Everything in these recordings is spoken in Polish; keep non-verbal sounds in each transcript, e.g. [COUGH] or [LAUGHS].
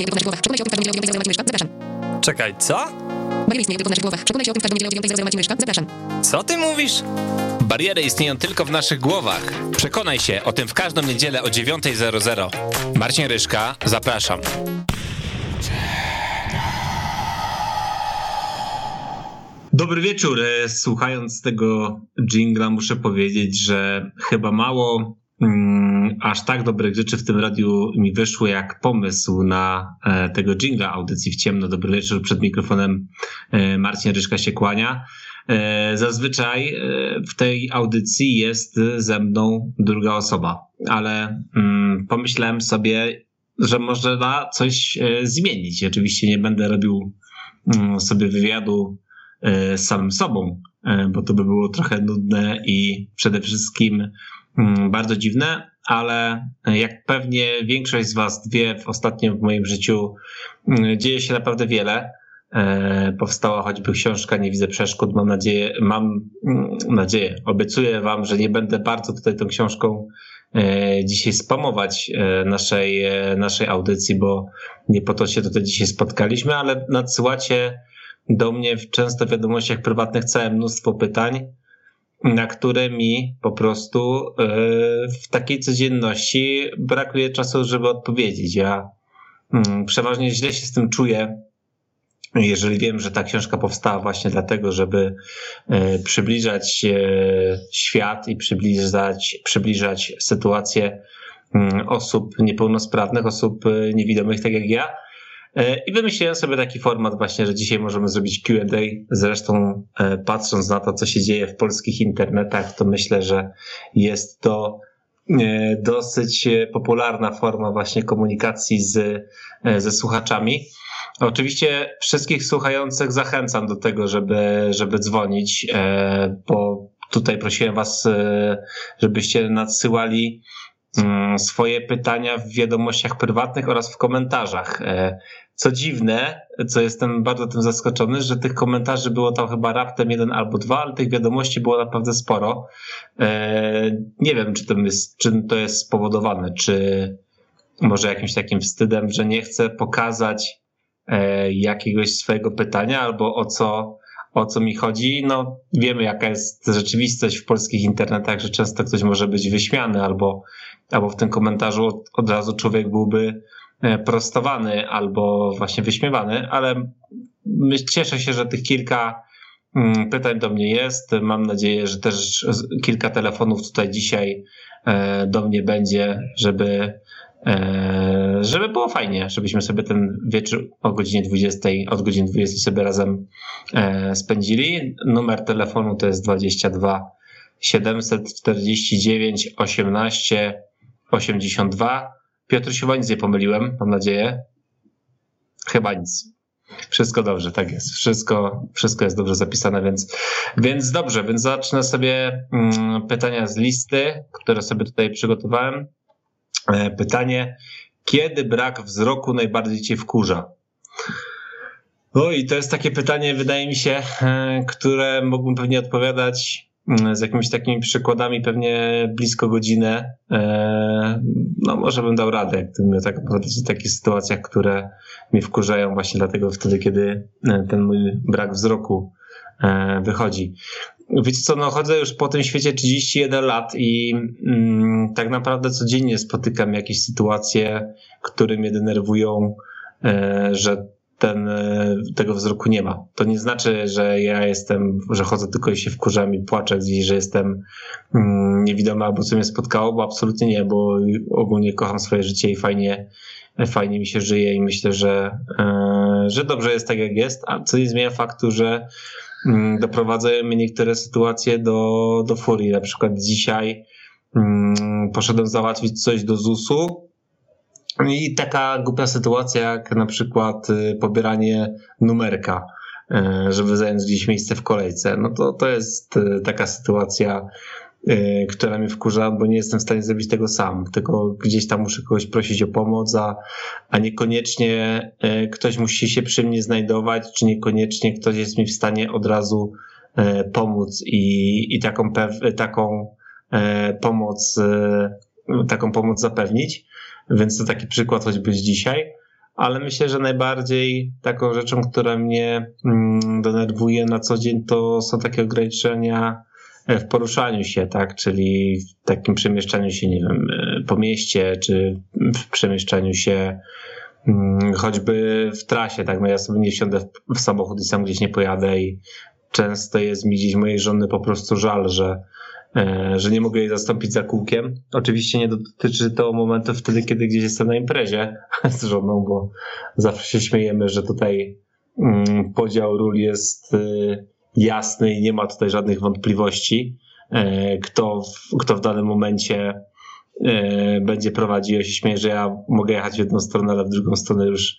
istnieje tylko w naszych głowach. Przekonaj się o tym w każdą niedzielę o 5 mieszka. Zapraszam. Czekaj, co? Bariery istnieją tylko w naszych głowach. Przekonaj się o tym w każdą niedzielę o 5 mieszka. Zapraszam. Co ty mówisz? Bariery istnieją tylko w naszych głowach. Przekonaj się o tym w każdą niedzielę o 9.00. Marcin Ryszka, zapraszam. Dobry wieczór. E, Słuchając tego jingla muszę powiedzieć, że chyba mało mm, aż tak dobrych rzeczy w tym radiu mi wyszły jak pomysł na e, tego jingla audycji w ciemno. Dobry wieczór. Przed mikrofonem e, Marcin Ryszka się kłania. E, Zazwyczaj w tej audycji jest ze mną druga osoba, ale mm, pomyślałem sobie, że może da coś zmienić. Oczywiście nie będę robił mm, sobie wywiadu z samym sobą, bo to by było trochę nudne i przede wszystkim mm, bardzo dziwne, ale jak pewnie większość z Was wie, w ostatnim w moim życiu mm, dzieje się naprawdę wiele. E, Powstała choćby książka Nie widzę przeszkód. Mam nadzieję, mam mm, nadzieję, obiecuję Wam, że nie będę bardzo tutaj tą książką e, dzisiaj spamować e, naszej, naszej audycji, bo nie po to się tutaj dzisiaj spotkaliśmy, ale nadsyłacie do mnie w często wiadomościach prywatnych całe mnóstwo pytań, na które mi po prostu e, w takiej codzienności brakuje czasu, żeby odpowiedzieć. Ja mm, przeważnie źle się z tym czuję, jeżeli wiem, że ta książka powstała właśnie dlatego, żeby e, przybliżać świat i przybliżać, przybliżać sytuację mm, osób niepełnosprawnych, osób e, niewidomych, tak jak ja. E, I wymyśliłem sobie taki format właśnie, że dzisiaj możemy zrobić Q&A. Zresztą e, patrząc na to, co się dzieje w polskich internetach, to myślę, że jest to e, dosyć popularna forma właśnie komunikacji z, ze słuchaczami. Oczywiście wszystkich słuchających zachęcam do tego, żeby, żeby dzwonić, bo tutaj prosiłem was, żebyście nadsyłali swoje pytania w wiadomościach prywatnych oraz w komentarzach. E, Co dziwne, co jestem bardzo tym zaskoczony, że tych komentarzy było tam chyba raptem jeden albo dwa, ale tych wiadomości było naprawdę sporo. E, Nie wiem, czy to jest, czym to jest spowodowane, czy może jakimś takim wstydem, że nie chcę pokazać e, jakiegoś swojego pytania albo o co, o co mi chodzi. No, wiemy, jaka jest rzeczywistość w polskich internetach, że często ktoś może być wyśmiany albo, albo w tym komentarzu od, od razu człowiek byłby e, prostowany albo właśnie wyśmiewany, ale cieszę się, że tych kilka mm, pytań do mnie jest. Mam nadzieję, że też kilka telefonów tutaj dzisiaj e, do mnie będzie, żeby żeby było fajnie, żebyśmy sobie ten wieczór o godzinie 20, od godziny 20 sobie razem e, spędzili. Numer telefonu to jest 22 749 18 82. Piotr chyba nic nie pomyliłem, mam nadzieję. Chyba nic. Wszystko dobrze, tak jest. Wszystko, wszystko jest dobrze zapisane, więc, więc dobrze, więc zacznę sobie mm, pytania z listy, które sobie tutaj przygotowałem. E, Pytanie, kiedy brak wzroku najbardziej cię wkurza? No i to jest takie pytanie, wydaje mi się, e, które mógłbym pewnie odpowiadać mm, z jakimiś takimi przykładami pewnie blisko godzinę. E, No może bym dał radę, gdybym miał tak opowiadać o takich sytuacjach, które mnie wkurzają właśnie dlatego wtedy, kiedy ten mój brak wzroku wychodzi. Wiecie co, no chodzę już po tym świecie 31 lat i mm, tak naprawdę codziennie spotykam jakieś sytuacje, które mnie denerwują, e, że ten, e, tego wzroku nie ma. To nie znaczy, że ja jestem, że chodzę tylko i się wkurzam i płaczę gdzieś, że jestem mm, niewidomy albo co mnie spotkało, bo absolutnie nie, bo ogólnie kocham swoje życie i fajnie, fajnie mi się żyje i myślę, że, e, że dobrze jest tak jak jest, a co nie zmienia faktu, że doprowadzają mnie niektóre sytuacje do, do furii. Na przykład dzisiaj mm, poszedłem załatwić coś do ZUS-u i taka głupia sytuacja jak na przykład y, pobieranie numerka, y, żeby zająć gdzieś miejsce w kolejce. No to, to jest y, taka sytuacja, która mnie wkurza, bo nie jestem w stanie zrobić tego sam, tylko gdzieś tam muszę kogoś prosić o pomoc, a, a niekoniecznie y, ktoś musi się przy mnie znajdować, czy niekoniecznie ktoś jest mi w stanie od razu y, pomóc i, i taką, taką y, pomoc, y, taką pomoc zapewnić. Więc to taki przykład choćby z dzisiaj. ale myślę, że najbardziej taką rzeczą, która mnie mm, denerwuje na co dzień, to są takie ograniczenia w poruszaniu się, tak, czyli w takim przemieszczaniu się, nie wiem, po mieście, czy w przemieszczaniu się mm, choćby w trasie, tak, no ja sobie nie wsiądę w samochód i sam gdzieś nie pojadę i często jest mi gdzieś mojej żony po prostu żal, że E, że nie mogę jej zastąpić za kółkiem. Oczywiście nie dotyczy to momentu wtedy, kiedy gdzieś jestem na imprezie [LAUGHS] z żoną, bo zawsze się śmiejemy, że tutaj mm, podział ról jest y, jasny i nie ma tutaj żadnych wątpliwości, e, kto w, kto w danym momencie e, będzie prowadził. Ja się śmieję, że ja mogę jechać w jedną stronę, ale w drugą stronę już,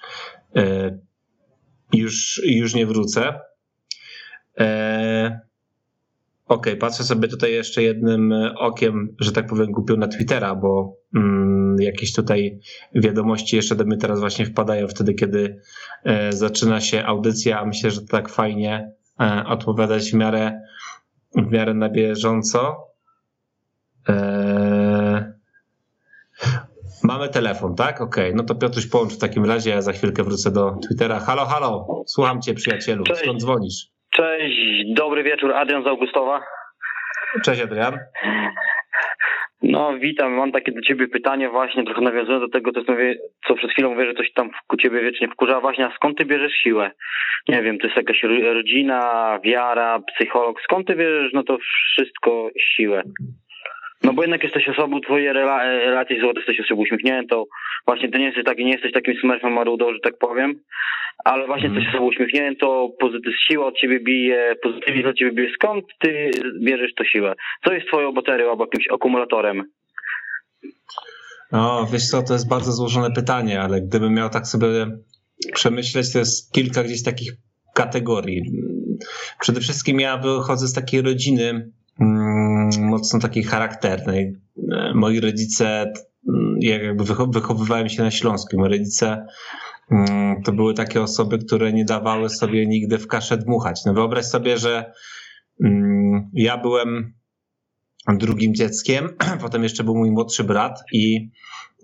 już, już nie wrócę. Okay, patrzę sobie tutaj jeszcze jednym e, okiem, że tak powiem, kupił na Twittera, bo mm, jakieś tutaj wiadomości jeszcze do mnie teraz właśnie wpadają wtedy, kiedy e, zaczyna się audycja, a myślę, że tak fajnie e, odpowiadać w miarę, w miarę na bieżąco. E, mamy telefon, tak? Okej, okay. no to Piotruś połącz w takim razie, ja za chwilkę wrócę do Twittera. Halo, halo, słucham cię przyjacielu, Cześć. skąd dzwonisz? Cześć, dobry wieczór, Adrian z Augustowa. Cześć Adrian. No witam, mam takie do ciebie pytanie właśnie, trochę nawiązując do tego, co, mówię, co przed chwilą mówię, że coś tam u ciebie wiecznie wkurza. Właśnie, a skąd ty bierzesz siłę? Nie wiem, to jest jakaś rodzina, wiara, psycholog. Skąd ty bierzesz no to wszystko siłę? No bo jednak jesteś osobą, twoje relacje złote, jesteś osobą uśmiechniętą. Właśnie ty nie jesteś taki, nie jesteś takim smurfem marudą, że tak powiem ale właśnie mm. coś osobą uśmiechniętą, pozytyw, siła od ciebie bije, pozytywizm od ciebie bije. Skąd ty bierzesz tę siłę? Co jest twoją baterią albo jakimś akumulatorem? No, wiesz co, to jest bardzo złożone pytanie, ale gdybym miał tak sobie przemyśleć, to jest kilka gdzieś takich kategorii. Przede wszystkim ja wychodzę z takiej rodziny mocno takiej charakternej. Moi rodzice, mm, jakby wychowywałem się na Śląsku, moi rodzice Mm, to były takie osoby, które nie dawały sobie nigdy w kaszę dmuchać. No wyobraź sobie, że mm, ja byłem drugim dzieckiem, [CLEARS THROAT] potem jeszcze był mój młodszy brat i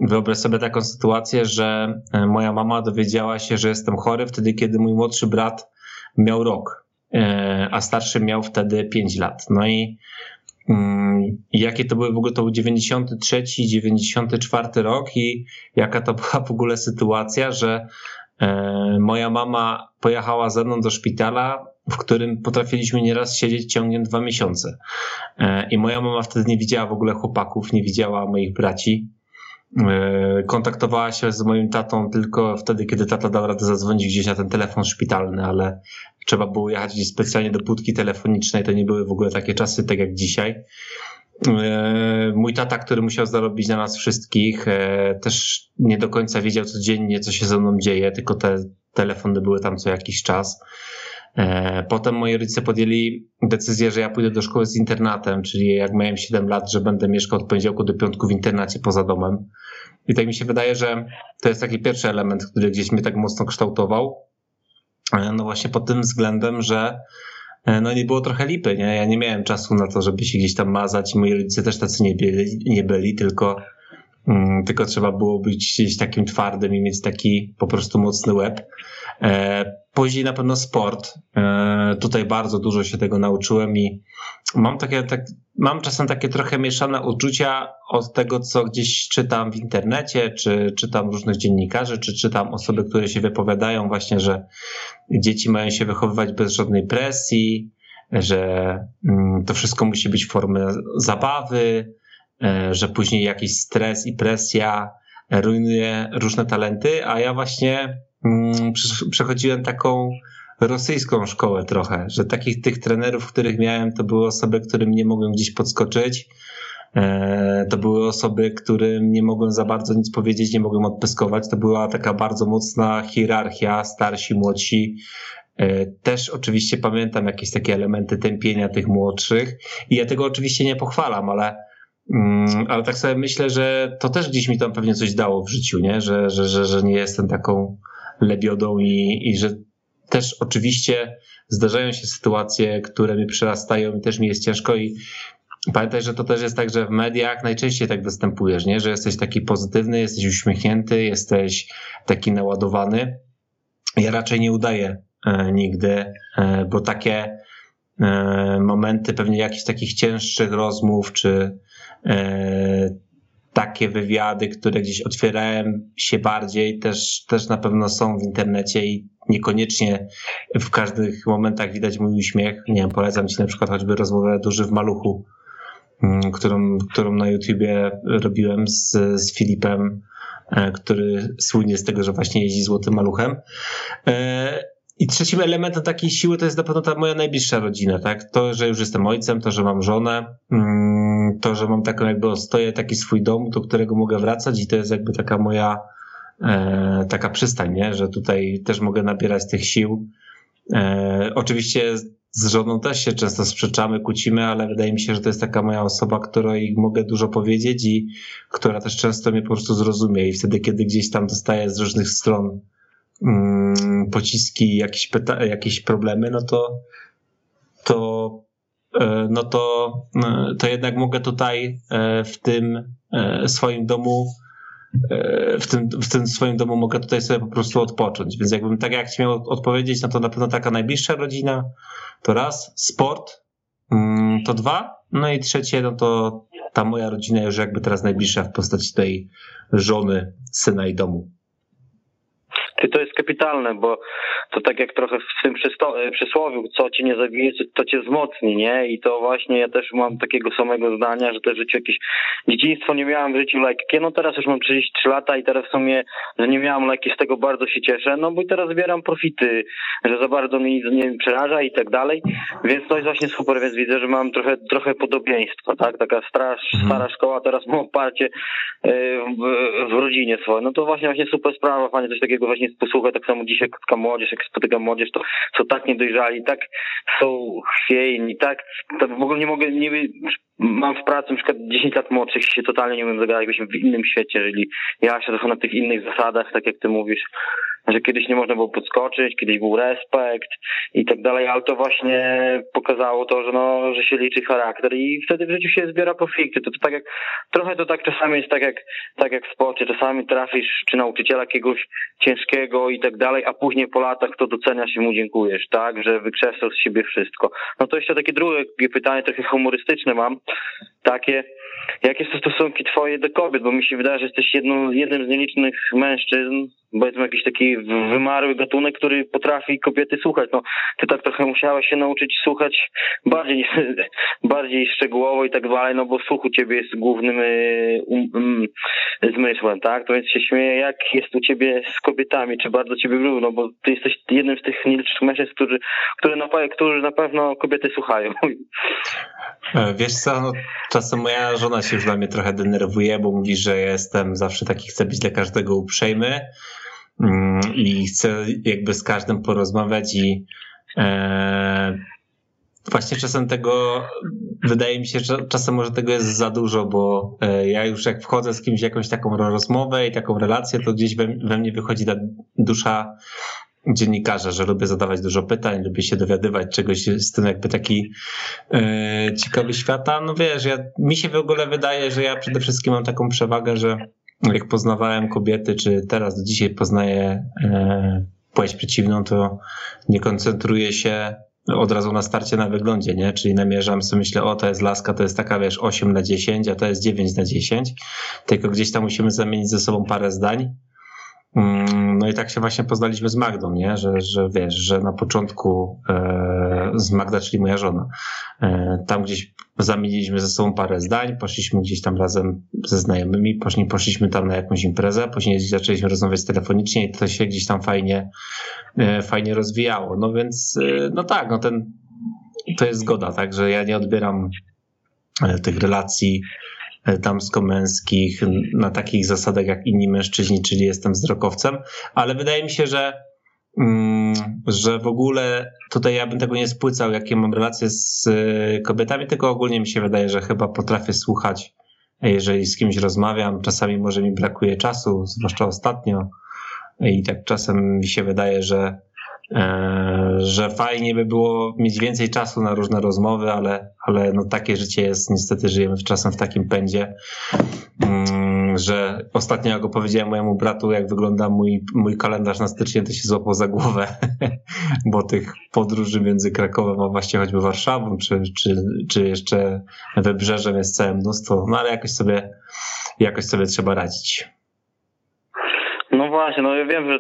wyobraź sobie taką sytuację, że e, moja mama dowiedziała się, że jestem chory wtedy, kiedy mój młodszy brat miał rok, e, a starszy miał wtedy 5 lat. No i jakie to były w ogóle, to był 93, 94 rok i jaka to była w ogóle sytuacja, że e, moja mama pojechała ze mną do szpitala, w którym potrafiliśmy nieraz siedzieć ciągiem dwa miesiące. E, I moja mama wtedy nie widziała w ogóle chłopaków, nie widziała moich braci. E, kontaktowała się z moim tatą tylko wtedy, kiedy tata dał radę zadzwonić gdzieś na ten telefon szpitalny, ale trzeba było jechać gdzieś specjalnie do budki telefonicznej, to nie były w ogóle takie czasy, tak jak dzisiaj. E, mój tata, który musiał zarobić na nas wszystkich, e, też nie do końca wiedział codziennie, co się ze mną dzieje, tylko te telefony były tam co jakiś czas. E, potem moi rodzice podjęli decyzję, że ja pójdę do szkoły z internatem, czyli jak miałem 7 lat, że będę mieszkał od poniedziałku do piątku w internacie poza domem. I tak mi się wydaje, że to jest taki pierwszy element, który gdzieś mnie tak mocno kształtował. E, no właśnie pod tym względem, że e, no nie było trochę lipy, nie? Ja nie miałem czasu na to, żeby się gdzieś tam mazać i moi rodzice też tacy nie byli, nie byli tylko, mm, tylko trzeba było być gdzieś takim twardym i mieć taki po prostu mocny łeb. Później na pewno sport. E, tutaj bardzo dużo się tego nauczyłem i mam takie, tak, mam czasem takie trochę mieszane uczucia od tego, co gdzieś czytam w internecie, czy czytam różnych dziennikarzy, czy czytam osoby, które się wypowiadają właśnie, że dzieci mają się wychowywać bez żadnej presji, że mm, to wszystko musi być w formie zabawy, e, że później jakiś stres i presja rujnuje różne talenty, a ja właśnie przechodziłem taką rosyjską szkołę trochę, że takich tych trenerów, których miałem, to były osoby, którym nie mogłem gdzieś podskoczyć. E, to były osoby, którym nie mogłem za bardzo nic powiedzieć, nie mogłem odpyskować. To była taka bardzo mocna hierarchia, starsi, młodsi. E, też oczywiście pamiętam jakieś takie elementy tępienia tych młodszych i ja tego oczywiście nie pochwalam, ale, mm, ale tak sobie myślę, że to też gdzieś mi tam pewnie coś dało w życiu, nie? Że, że, że, że nie jestem taką lebiodą i, i że też oczywiście zdarzają się sytuacje, które mi przerastają i też mi jest ciężko i pamiętaj, że to też jest tak, że w mediach najczęściej tak występujesz, nie? że jesteś taki pozytywny, jesteś uśmiechnięty, jesteś taki naładowany. Ja raczej nie udaję e, nigdy, e, bo takie e, momenty pewnie jakichś takich cięższych rozmów, czy takie wywiady, które gdzieś otwierałem się bardziej, też, też na pewno są w internecie i niekoniecznie w każdych momentach widać mój uśmiech. Nie wiem, polecam ci na przykład choćby rozmowę Duży w Maluchu, mm, którą, którą na YouTubie robiłem z, z Filipem, e, który słynie z tego, że właśnie jeździ złotym maluchem. E, I trzecim elementem takiej siły to jest na pewno ta moja najbliższa rodzina, tak? To, że już jestem ojcem, to, że mam żonę, mm, to, że mam taką jakby ostoję, taki swój dom, do którego mogę wracać i to jest jakby taka moja e, taka przystań, nie? że tutaj też mogę nabierać tych sił. E, oczywiście z żoną też się często sprzeczamy, kłócimy, ale wydaje mi się, że to jest taka moja osoba, której mogę dużo powiedzieć i która też często mnie po prostu zrozumie i wtedy, kiedy gdzieś tam dostaję z różnych stron mm, pociski, jakieś, jakieś problemy, no to to no to, e, to jednak mogę tutaj e, w tym e, swoim domu e, w tym, w tym swoim domu mogę tutaj sobie po prostu odpocząć. Więc jakbym tak jak miał odpowiedzieć, no to na pewno taka najbliższa rodzina to raz, sport mm, to dwa, no i trzecie, no to ta moja rodzina już jakby teraz najbliższa w postaci tej żony, syna i domu. Ty to jest kapitalne, bo to tak jak trochę w tym przysto- przysłowiu, co cię nie zabije, to cię wzmocni, nie? I to właśnie ja też mam takiego samego zdania, że też w życiu jakieś dzieciństwo nie miałem w życiu lekkie. No teraz już mam 33 lata i teraz w sumie, że nie miałem lekkie, z tego bardzo się cieszę, no bo i teraz zbieram profity, że za bardzo mnie nic nie przeraża i tak dalej, więc to jest właśnie super, więc widzę, że mam trochę, trochę podobieństwa, tak? Taka stara, stara szkoła, teraz mam oparcie y, w, w rodzinie swojej. No to właśnie, właśnie super sprawa, fajnie coś takiego właśnie posłuchać, tak samo dzisiaj taka młodzież, jak spotykam młodzież, to są tak niedojrzali, tak są chwiejni, tak, to w ogóle nie mogę, nie mam w pracy na przykład 10 lat młodszych się totalnie nie umiem zagadać, byśmy w innym świecie żyli. Ja się trochę na tych innych zasadach, tak jak ty mówisz, że kiedyś nie można było podskoczyć, kiedyś był respekt i tak dalej, ale to właśnie pokazało to, że no, że się liczy charakter i wtedy w życiu się zbiera profity. To, to tak jak, trochę to tak czasami jest tak jak, tak jak w sporcie, czasami trafisz czy nauczyciela jakiegoś ciężkiego i tak dalej, a później po latach to doceniasz i mu dziękujesz, tak, że wykrzesał z siebie wszystko. No to jeszcze takie drugie pytanie, trochę humorystyczne mam, takie, jakie są stosunki twoje do kobiet, bo mi się wydaje, że jesteś jedną, jednym z nielicznych mężczyzn, powiedzmy jakiś taki wymarły gatunek, który potrafi kobiety słuchać. No, ty tak trochę musiałeś się nauczyć słuchać bardziej, [LAUGHS] bardziej szczegółowo i tak dalej, no bo słuch u ciebie jest głównym y, um, um, zmysłem, tak? To więc się śmieję, jak jest u ciebie z kobietami, czy bardzo ciebie lubią, no bo ty jesteś jednym z tych nielicznych mężczyzn, którzy, którzy, na, którzy na pewno kobiety słuchają. E, wiesz co, no, czasem moja żona się już dla mnie trochę denerwuje, bo mówi, że jestem zawsze taki, chcę być dla każdego uprzejmy i chcę jakby z każdym porozmawiać i e, właśnie czasem tego, wydaje mi się, że czasem może tego jest za dużo, bo e, ja już jak wchodzę z kimś w jakąś taką rozmowę i taką relację, to gdzieś we, we mnie wychodzi ta dusza dziennikarza, że lubię zadawać dużo pytań, lubię się dowiadywać czegoś, jestem jakby taki e, ciekawy świata. No wiesz, ja, mi się w ogóle wydaje, że ja przede wszystkim mam taką przewagę, że jak poznawałem kobiety, czy teraz do dzisiaj poznaję e, płeć przeciwną, to nie koncentruję się od razu na starcie na wyglądzie, nie? Czyli namierzam sobie, myślę, o to jest laska, to jest taka, wiesz, 8 na 10, a to jest 9 na 10. Tylko gdzieś tam musimy zamienić ze sobą parę zdań Mm, no i tak się właśnie poznaliśmy z Magdą, nie? Że, że wiesz, że na początku e, z Magda, czyli moja żona, e, tam gdzieś zamieniliśmy ze sobą parę zdań, poszliśmy gdzieś tam razem ze znajomymi, później poszliśmy tam na jakąś imprezę, później zaczęliśmy rozmawiać telefonicznie i to się gdzieś tam fajnie, e, fajnie rozwijało. No więc, e, no tak, no ten, to jest zgoda, tak, że ja nie odbieram tych relacji damsko-męskich na takich zasadach jak inni mężczyźni, czyli jestem wzrokowcem, ale wydaje mi się, że że w ogóle tutaj ja bym tego nie spłycał, jakie mam relacje z y, kobietami, tylko ogólnie mi się wydaje, że chyba potrafię słuchać, jeżeli z kimś rozmawiam. Czasami może mi brakuje czasu, zwłaszcza ostatnio. I tak czasem mi się wydaje, że e, że fajnie by było mieć więcej czasu na różne rozmowy, ale, ale no takie życie jest, niestety żyjemy czasem w takim pędzie, mm, że ostatnio jak opowiedziałem mojemu bratu, jak wygląda mój, mój kalendarz na styczeń, to się złapał za głowę, [LAUGHS] bo tych podróży między Krakowem a właśnie choćby Warszawą, czy, czy, czy jeszcze Wybrzeżem jest całe mnóstwo, no ale jakoś sobie, jakoś sobie trzeba radzić. No właśnie, no ja wiem, że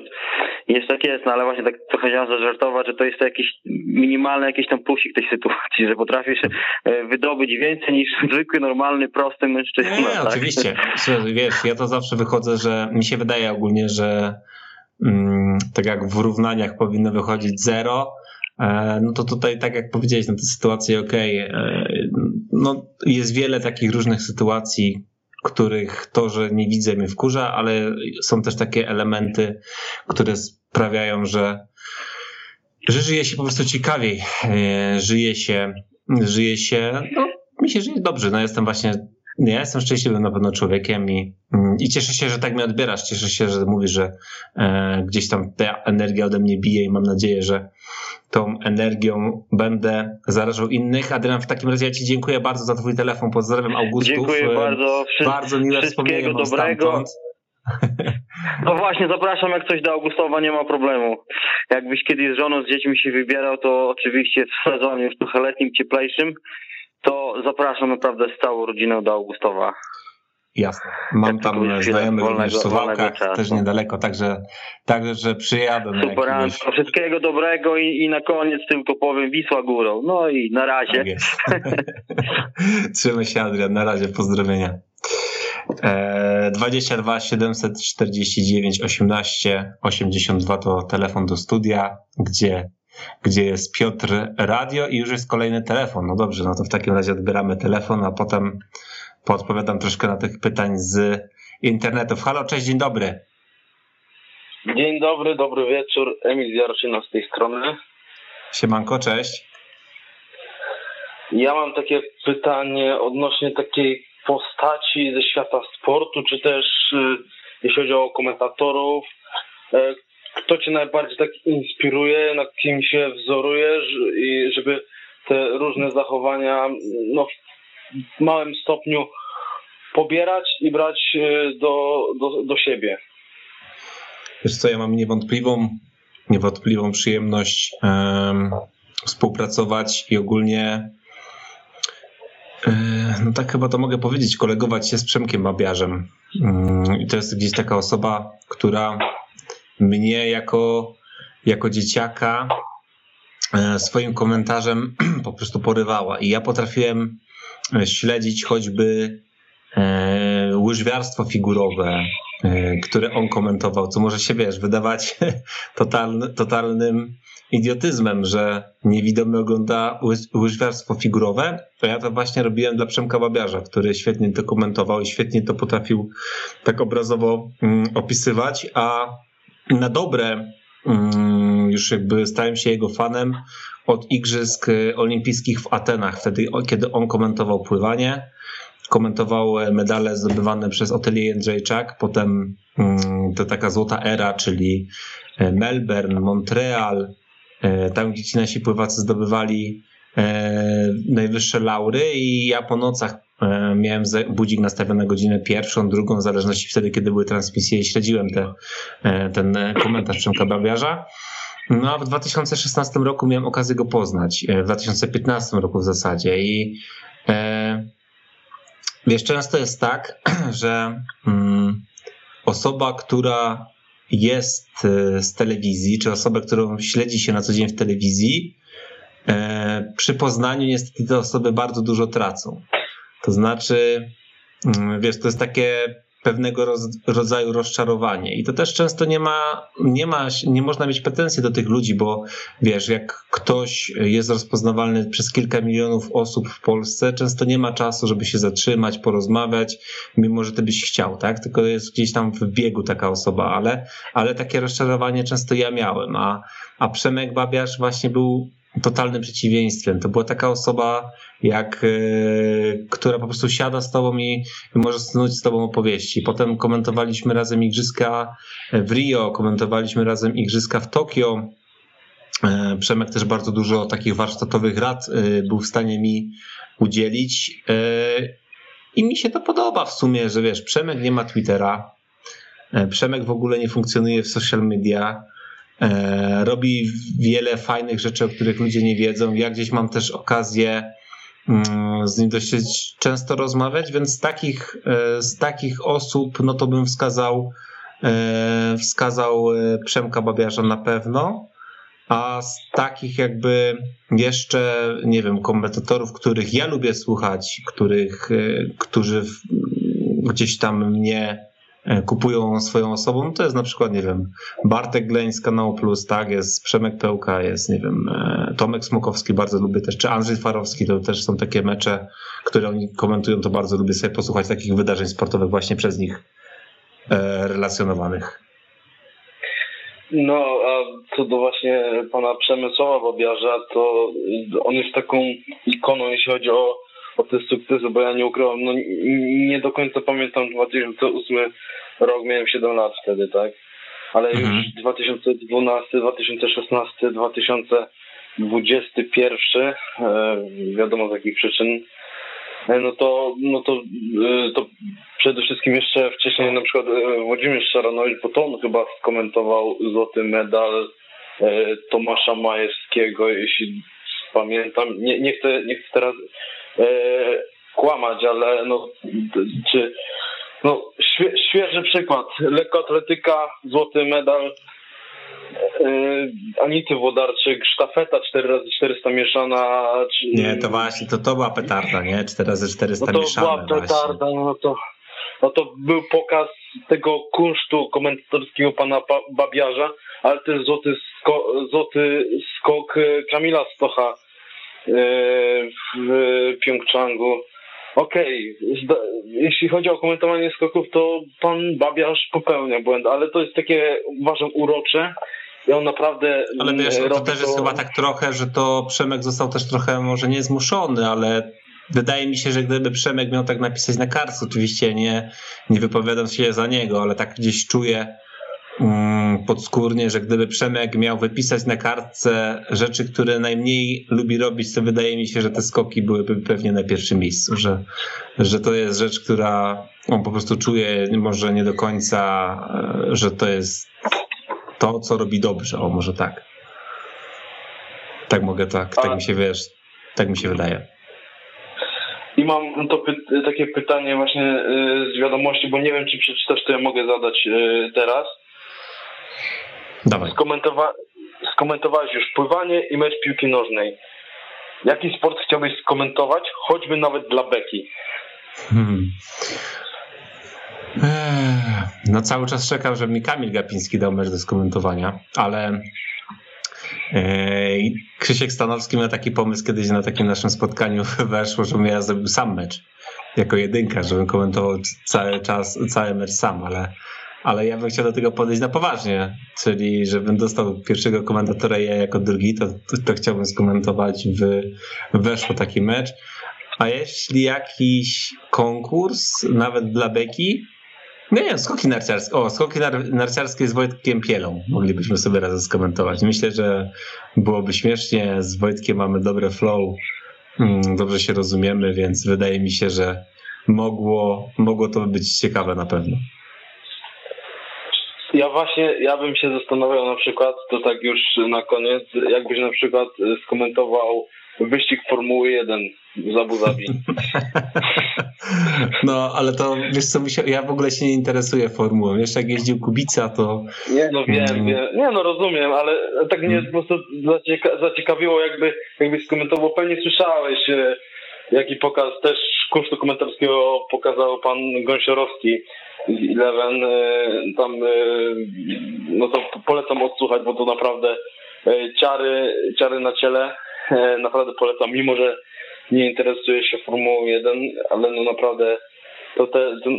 jest tak jest, no ale właśnie tak trochę chciałem zażartować, że to jest to jakiś minimalny jakiś tam plusik tej sytuacji, że potrafisz e, wydobyć więcej niż [LAUGHS] zwykły, normalny, prosty mężczyzna. Nie, tak? oczywiście. Wiesz, ja to zawsze wychodzę, że mi się wydaje ogólnie, że mm, tak jak w równaniach powinno wychodzić zero, e, no to tutaj, tak jak powiedziałeś, na no tę sytuację, okej, okay, no jest wiele takich różnych sytuacji, których to, że nie widzę mnie wkurza, ale są też takie elementy, które sprawiają, że, że żyje się po prostu ciekawiej, e, żyje się, żyje się, no mi się żyje dobrze, no jestem właśnie ja jestem szczęśliwym na pewno człowiekiem i, i cieszę się, że tak mnie odbierasz. Cieszę się, że mówisz, że e, gdzieś tam ta energia ode mnie bije i mam nadzieję, że tą energią będę zarażał innych. Adrian, w takim razie ja Ci dziękuję bardzo za Twój telefon. Pozdrawiam Augustów. Dziękuję bardzo. Wszy bardzo miłe wspomnienie dobrego. No właśnie, zapraszam jak coś do Augustowa, nie ma problemu. Jakbyś kiedyś z żoną, z dziećmi się wybierał, to oczywiście w sezonie już trochę letnim, cieplejszym, to zapraszam naprawdę z całą rodziną do Augustowa. Jasne. Mam tam znajomych również w Suwałkach, też niedaleko, także, także przyjadę. Super, jakiegoś... wszystkiego dobrego i, i na koniec tylko powiem Wisła górą. No i na razie. Tak. [LAUGHS] Trzymaj się Adrian, na razie, pozdrowienia. E, 22 749 18 82 to telefon do studia, gdzie gdzie jest Piotr Radio i już jest kolejny telefon. No dobrze, no to w takim razie odbieramy telefon, a potem podpowiadam troszkę na tych pytań z internetów. Halo, cześć, dzień dobry. Dzień dobry, dobry wieczór. Emil Jaroszyna z tej strony. Siemanko, cześć. Ja mam takie pytanie odnośnie takiej postaci ze świata sportu, czy też y, jeśli chodzi o komentatorów, e, kto cię najbardziej tak inspiruje, na kim się wzorujesz i żeby te różne zachowania no, w małym stopniu pobierać i brać e, do, do, do siebie. Wiesz co, ja mam niewątpliwą, niewątpliwą przyjemność um, współpracować i ogólnie no tak chyba to mogę powiedzieć, kolegować się z Przemkiem Babiarzem. Mm, I to jest gdzieś taka osoba, która mnie jako, jako dzieciaka e, swoim komentarzem [CLEARS THROAT] po prostu porywała. I ja potrafiłem e, śledzić choćby e, łyżwiarstwo figurowe, które on komentował, co może się, wiesz, wydawać [LAUGHS] totalny, totalnym idiotyzmem, że niewidomy ogląda łyżwiarstwo figurowe, to ja to właśnie robiłem dla Przemka Babiarza, który świetnie to komentował i świetnie to potrafił tak obrazowo mm, opisywać, a na dobre mm, już jakby stałem się jego fanem od Igrzysk Olimpijskich w Atenach, wtedy kiedy on komentował pływanie, komentował medale zdobywane przez Otelier Jędrzejczak, potem mm, to taka złota era, czyli Melbourne, Montreal, e, tam gdzie ci nasi pływacy zdobywali e, najwyższe laury i ja po nocach E, miałem budzik nastawiony na godzinę pierwszą, drugą, w zależności wtedy, kiedy były transmisje i śledziłem te, e, ten komentarz Przemka Babiarza. No a w 2016 roku miałem okazję go poznać, e, w 2015 roku w zasadzie i e, wiesz, często jest tak, [CLEARS THROAT] że mm, osoba, która jest z telewizji, czy osoba, którą śledzi się na co dzień w telewizji, e, przy poznaniu niestety te osoby bardzo dużo tracą. To znaczy, mm, wiesz, to jest takie pewnego rodzaju rozczarowanie. I to też często nie ma, nie ma, nie można mieć pretensji do tych ludzi, bo wiesz, jak ktoś jest rozpoznawalny przez kilka milionów osób w Polsce, często nie ma czasu, żeby się zatrzymać, porozmawiać, mimo że ty byś chciał, tak? Tylko jest gdzieś tam w biegu taka osoba, ale, ale takie rozczarowanie często ja miałem, a, a Przemek Babiarz właśnie był totalnym przeciwieństwem. To była taka osoba, jak, e, która po prostu siada z tobą i, może snuć z tobą opowieści. Potem komentowaliśmy razem igrzyska w Rio, komentowaliśmy razem igrzyska w Tokio. E, Przemek też bardzo dużo takich warsztatowych rad e, był w stanie mi udzielić. I mi się to podoba w sumie, że wiesz, Przemek nie ma Twittera, Przemek w ogóle nie funkcjonuje w social media, robi wiele fajnych rzeczy, o których ludzie nie wiedzą. Ja gdzieś mam też okazję mm, z nim dość często rozmawiać, więc z takich, z takich osób, no to bym wskazał, wskazał Przemka Babiarza na pewno. A z takich jakby jeszcze, nie wiem, komentatorów, których ja lubię słuchać, których, e, którzy gdzieś tam mnie e, kupują swoją osobą, to jest na przykład, nie wiem, Bartek Gleń z kanału Plus, tak, jest Przemek Pełka, jest, nie wiem, e, Tomek Smokowski, bardzo lubię też, czy Andrzej Farowski, to też są takie mecze, które oni komentują, to bardzo lubię sobie posłuchać takich wydarzeń sportowych właśnie przez nich relacjonowanych. No, a co do właśnie pana Przemysława Babiarza, to on jest taką ikoną, jeśli chodzi o, o te sukcesy, bo ja nie ukrywam, no nie do końca pamiętam 2008 rok, miałem 7 lat wtedy, tak? Ale mhm. już 2012, 2016, 2021, e, wiadomo z jakich przyczyn, e, no to, no to, e, to przede wszystkim jeszcze wcześniej na przykład e, Włodzimierz Szaranowicz, bo to on chyba skomentował złoty medal Tomasza Majewskiego, jeśli pamiętam. Nie, nie, chcę, nie chcę teraz kłamać, ale no, czy no, świe, świeży przykład. Lekkoatletyka, złoty medal Anity Włodarczyk, sztafeta 4x400 mieszana. Czy... Nie, to właśnie, to, to była petarda, nie? 4x400 no to mieszane. była petarda, właśnie. no to no to był pokaz tego kunsztu komentatorskiego pana Babiarza, ale też złoty, sko złoty skok e, Kamila Stocha e, w Pjongczangu. Okej, okay. jeśli chodzi o komentowanie skoków, to pan Babiarz popełnia błęd, ale to jest takie, uważam, urocze. I on naprawdę. Ale wiesz, no to też jest to... chyba tak trochę, że to Przemek został też trochę może nie zmuszony, ale Wydaje mi się, że gdyby Przemek miał tak napisać na kartce, oczywiście nie, nie wypowiadam się za niego, ale tak gdzieś czuję um, podskórnie, że gdyby Przemek miał wypisać na kartce rzeczy, które najmniej lubi robić, to wydaje mi się, że te skoki byłyby pewnie na pierwszym miejscu, że, że to jest rzecz, która on po prostu czuje, może nie do końca, e, że to jest to, co robi dobrze, o może tak. Tak mogę, tak, tak mi się wiesz, tak mi się wydaje. I mam to py takie pytanie właśnie y, z wiadomości, bo nie wiem, czy przeczytasz, to ja mogę zadać y, teraz. Dawaj. Skomentowa skomentowałeś już pływanie i mecz piłki nożnej. Jaki sport chciałbyś skomentować, choćby nawet dla Beki? Hmm. Eee, no cały czas czekam, żeby mi Kamil Gapiński dał mecz do skomentowania, ale Krzysiek Stanowski miał taki pomysł kiedyś na takim naszym spotkaniu [LAUGHS] weszło, żebym ja zrobił sam mecz jako jedynka, żebym komentował cały czas, cały mecz sam, ale, ale ja bym chciał do tego podejść na poważnie, czyli żebym dostał pierwszego komentatora ja jako drugi, to, to, to chciałbym skomentować w weszło taki mecz. A jeśli jakiś konkurs, nawet dla Beki, nie, nie, skoki narciarskie. O, skoki nar narciarskie z Wojtkiem Pielą moglibyśmy sobie razem skomentować. Myślę, że byłoby śmiesznie. Z Wojtkiem mamy dobre flow, mm, dobrze się rozumiemy, więc wydaje mi się, że mogło, mogło to być ciekawe na pewno. Ja właśnie, ja bym się zastanawiał na przykład, to tak już na koniec, jakbyś na przykład skomentował wyścig Formuły 1 z Abu Dhabi. [LAUGHS] No, ale to wiesz co, ja w ogóle się nie interesuję formułą. Jeszcze jak jeździł Kubica, to... Nie, no wiem, hmm. wiem. Nie, no rozumiem, ale tak mnie hmm. po prostu zacieka zaciekawiło, jakby, jakby skomentował. Pewnie słyszałeś, e, jaki pokaz też kursu komentarskiego pokazał pan Gąsiorowski Eleven. E, tam, e, no to polecam odsłuchać, bo to naprawdę ciary, ciary na ciele. Naprawdę polecam, mimo że nie interesuje się Formułą 1, ale no naprawdę to te, to,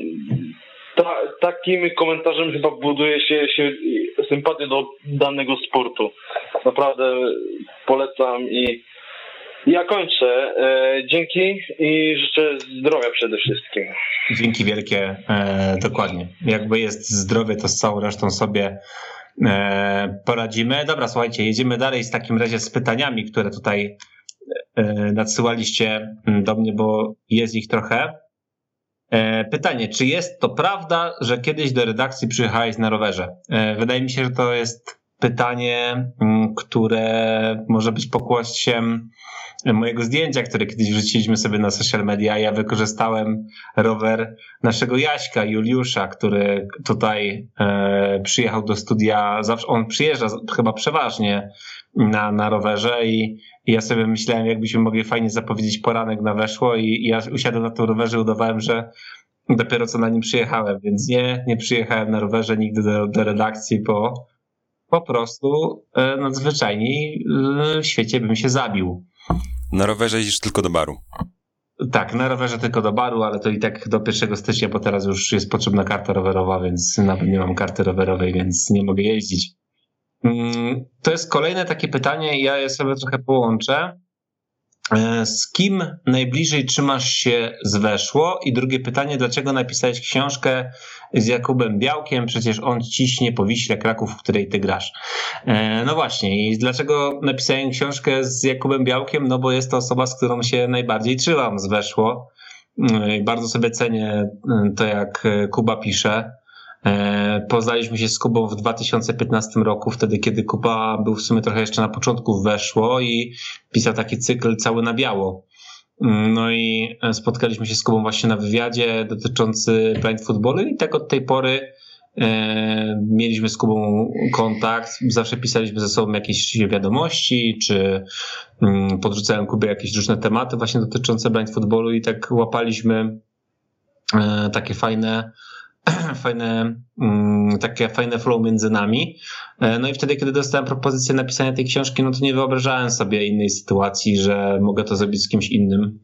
ta, takim komentarzem chyba buduje się, się sympatię do danego sportu. Naprawdę polecam i ja kończę. E, dzięki i życzę zdrowia przede wszystkim. Dzięki wielkie, e, dokładnie. Jakby jest zdrowie, to z całą resztą sobie e, poradzimy. Dobra, słuchajcie, jedziemy dalej z takim razie z pytaniami, które tutaj nadsyłaliście do mnie, bo jest ich trochę. Pytanie, czy jest to prawda, że kiedyś do redakcji przyjechałeś na rowerze? Wydaje mi się, że to jest pytanie, mm, które może być pokłosiem mojego zdjęcia, które kiedyś wrzuciliśmy sobie na social media. Ja wykorzystałem rower naszego Jaśka, Juliusza, który tutaj e, przyjechał do studia. Zawsze on przyjeżdża chyba przeważnie na, na rowerze i, i ja sobie myślałem, jakbyśmy mogli fajnie zapowiedzieć poranek na weszło i, i ja usiadłem na tym rowerze udawałem, że dopiero co na nim przyjechałem, więc nie, nie przyjechałem na rowerze nigdy do, do redakcji, bo po prostu e, nadzwyczajnie w świecie bym się zabił. Na rowerze jeździsz tylko do baru. Tak, na rowerze tylko do baru, ale to i tak do 1 stycznia, bo teraz już jest potrzebna karta rowerowa, więc nawet nie mam karty rowerowej, więc nie mogę jeździć. Mm, to jest kolejne takie pytanie, ja je sobie trochę połączę. E, z kim najbliżej trzymasz się z Weszło? I drugie pytanie, dlaczego napisałeś książkę z Jakubem Białkiem? Przecież on ciśnie po Wiśle Kraków, w której ty grasz. E, no właśnie, i dlaczego napisałem książkę z Jakubem Białkiem? No bo jest to osoba, z którą się najbardziej trzymam z Weszło. E, bardzo sobie cenię to, jak Kuba pisze. E, poznaliśmy się z Kubą w 2015 roku, wtedy kiedy Kuba był w sumie trochę jeszcze na początku weszło i pisał taki cykl cały na biało. Mm, no i e, spotkaliśmy się z Kubą właśnie na wywiadzie dotyczący blind footballu i tak od tej pory e, mieliśmy z Kubą kontakt, zawsze pisaliśmy ze sobą jakieś wiadomości, czy mm, podrzucałem Kubie jakieś różne tematy właśnie dotyczące blind footballu i tak łapaliśmy takie fajne [CLEARS THROAT] fajne, mm, takie fajne flow między nami. E, no i wtedy, kiedy dostałem propozycję napisania tej książki, no to nie wyobrażałem sobie innej sytuacji, że mogę to zrobić z kimś innym.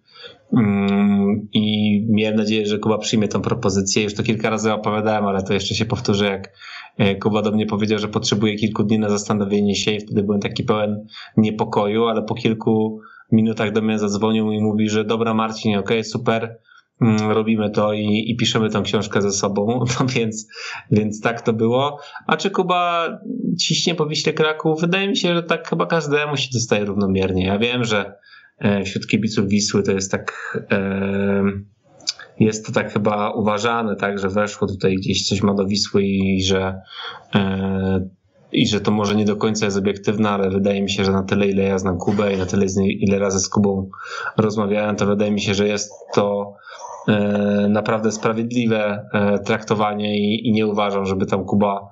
Mm, I miałem nadzieję, że Kuba przyjmie tą propozycję. Już to kilka razy opowiadałem, ale to jeszcze się powtórzy, jak e, Kuba do mnie powiedział, że potrzebuje kilku dni na zastanowienie się i wtedy byłem taki pełen niepokoju, ale po kilku minutach do mnie zadzwonił i mówi, że dobra Marcin, okej, okay, super, robimy to i, i piszemy tą książkę ze sobą, [LAUGHS] no więc, więc tak to było. A czy Kuba ciśnie po Wiśle Kraków? Wydaje mi się, że tak chyba każdemu się dostaje równomiernie. Ja wiem, że e, wśród kibiców Wisły to jest tak e, jest to tak chyba uważane, tak, że weszło tutaj gdzieś coś ma do Wisły i że e, i że to może nie do końca jest obiektywne, ale wydaje mi się, że na tyle, ile ja znam Kubę i na tyle, ile razy z Kubą rozmawiałem, to wydaje mi się, że jest to naprawdę sprawiedliwe e, traktowanie i, i nie uważam, żeby tam Kuba,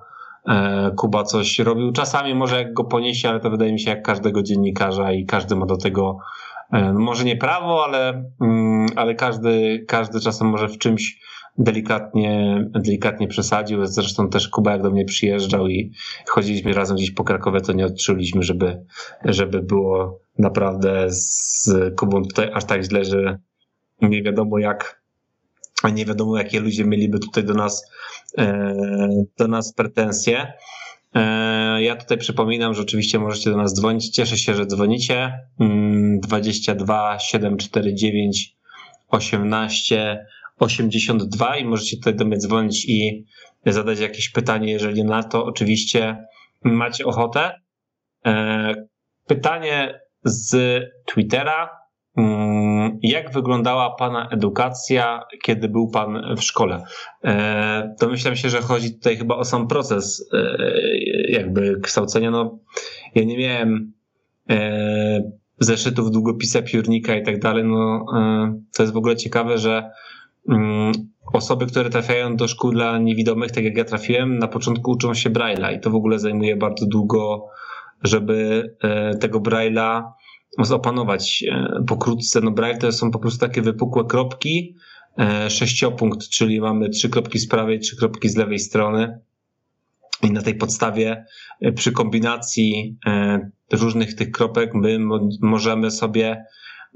e, Kuba coś robił. Czasami może jak go poniesie, ale to wydaje mi się jak każdego dziennikarza i każdy ma do tego może nie prawo, ale, mm, ale każdy, każdy czasem może w czymś delikatnie, delikatnie przesadził. Zresztą też Kuba jak do mnie przyjeżdżał i chodziliśmy razem gdzieś po Krakowie, to nie odczuliśmy, żeby, żeby było naprawdę z Kubą tutaj aż tak źle, że nie wiadomo jak, nie wiadomo jakie ludzie mieliby tutaj do nas, e, do nas pretensje. E, ja tutaj przypominam, że oczywiście możecie do nas dzwonić. Cieszę się, że dzwonicie. 22 749 18 82 i możecie tutaj do mnie dzwonić i zadać jakieś pytanie, jeżeli na to oczywiście macie ochotę. E, pytanie z Twittera jak wyglądała Pana edukacja, kiedy był Pan w szkole? E, domyślam się, że chodzi tutaj chyba o sam proces e, jakby kształcenia. No, ja nie miałem e, zeszytów, długopisa, piórnika i tak dalej. No, to jest w ogóle ciekawe, że mm, osoby, które trafiają do szkół dla niewidomych, tak jak ja trafiłem, na początku uczą się Braille'a i to w ogóle zajmuje bardzo długo, żeby tego Braille'a opanować e, pokrótce. No Braille to są po prostu takie wypukłe kropki, e, sześciopunkt, czyli mamy trzy kropki z prawej, trzy kropki z lewej strony. I na tej podstawie e, przy kombinacji różnych tych kropek my możemy sobie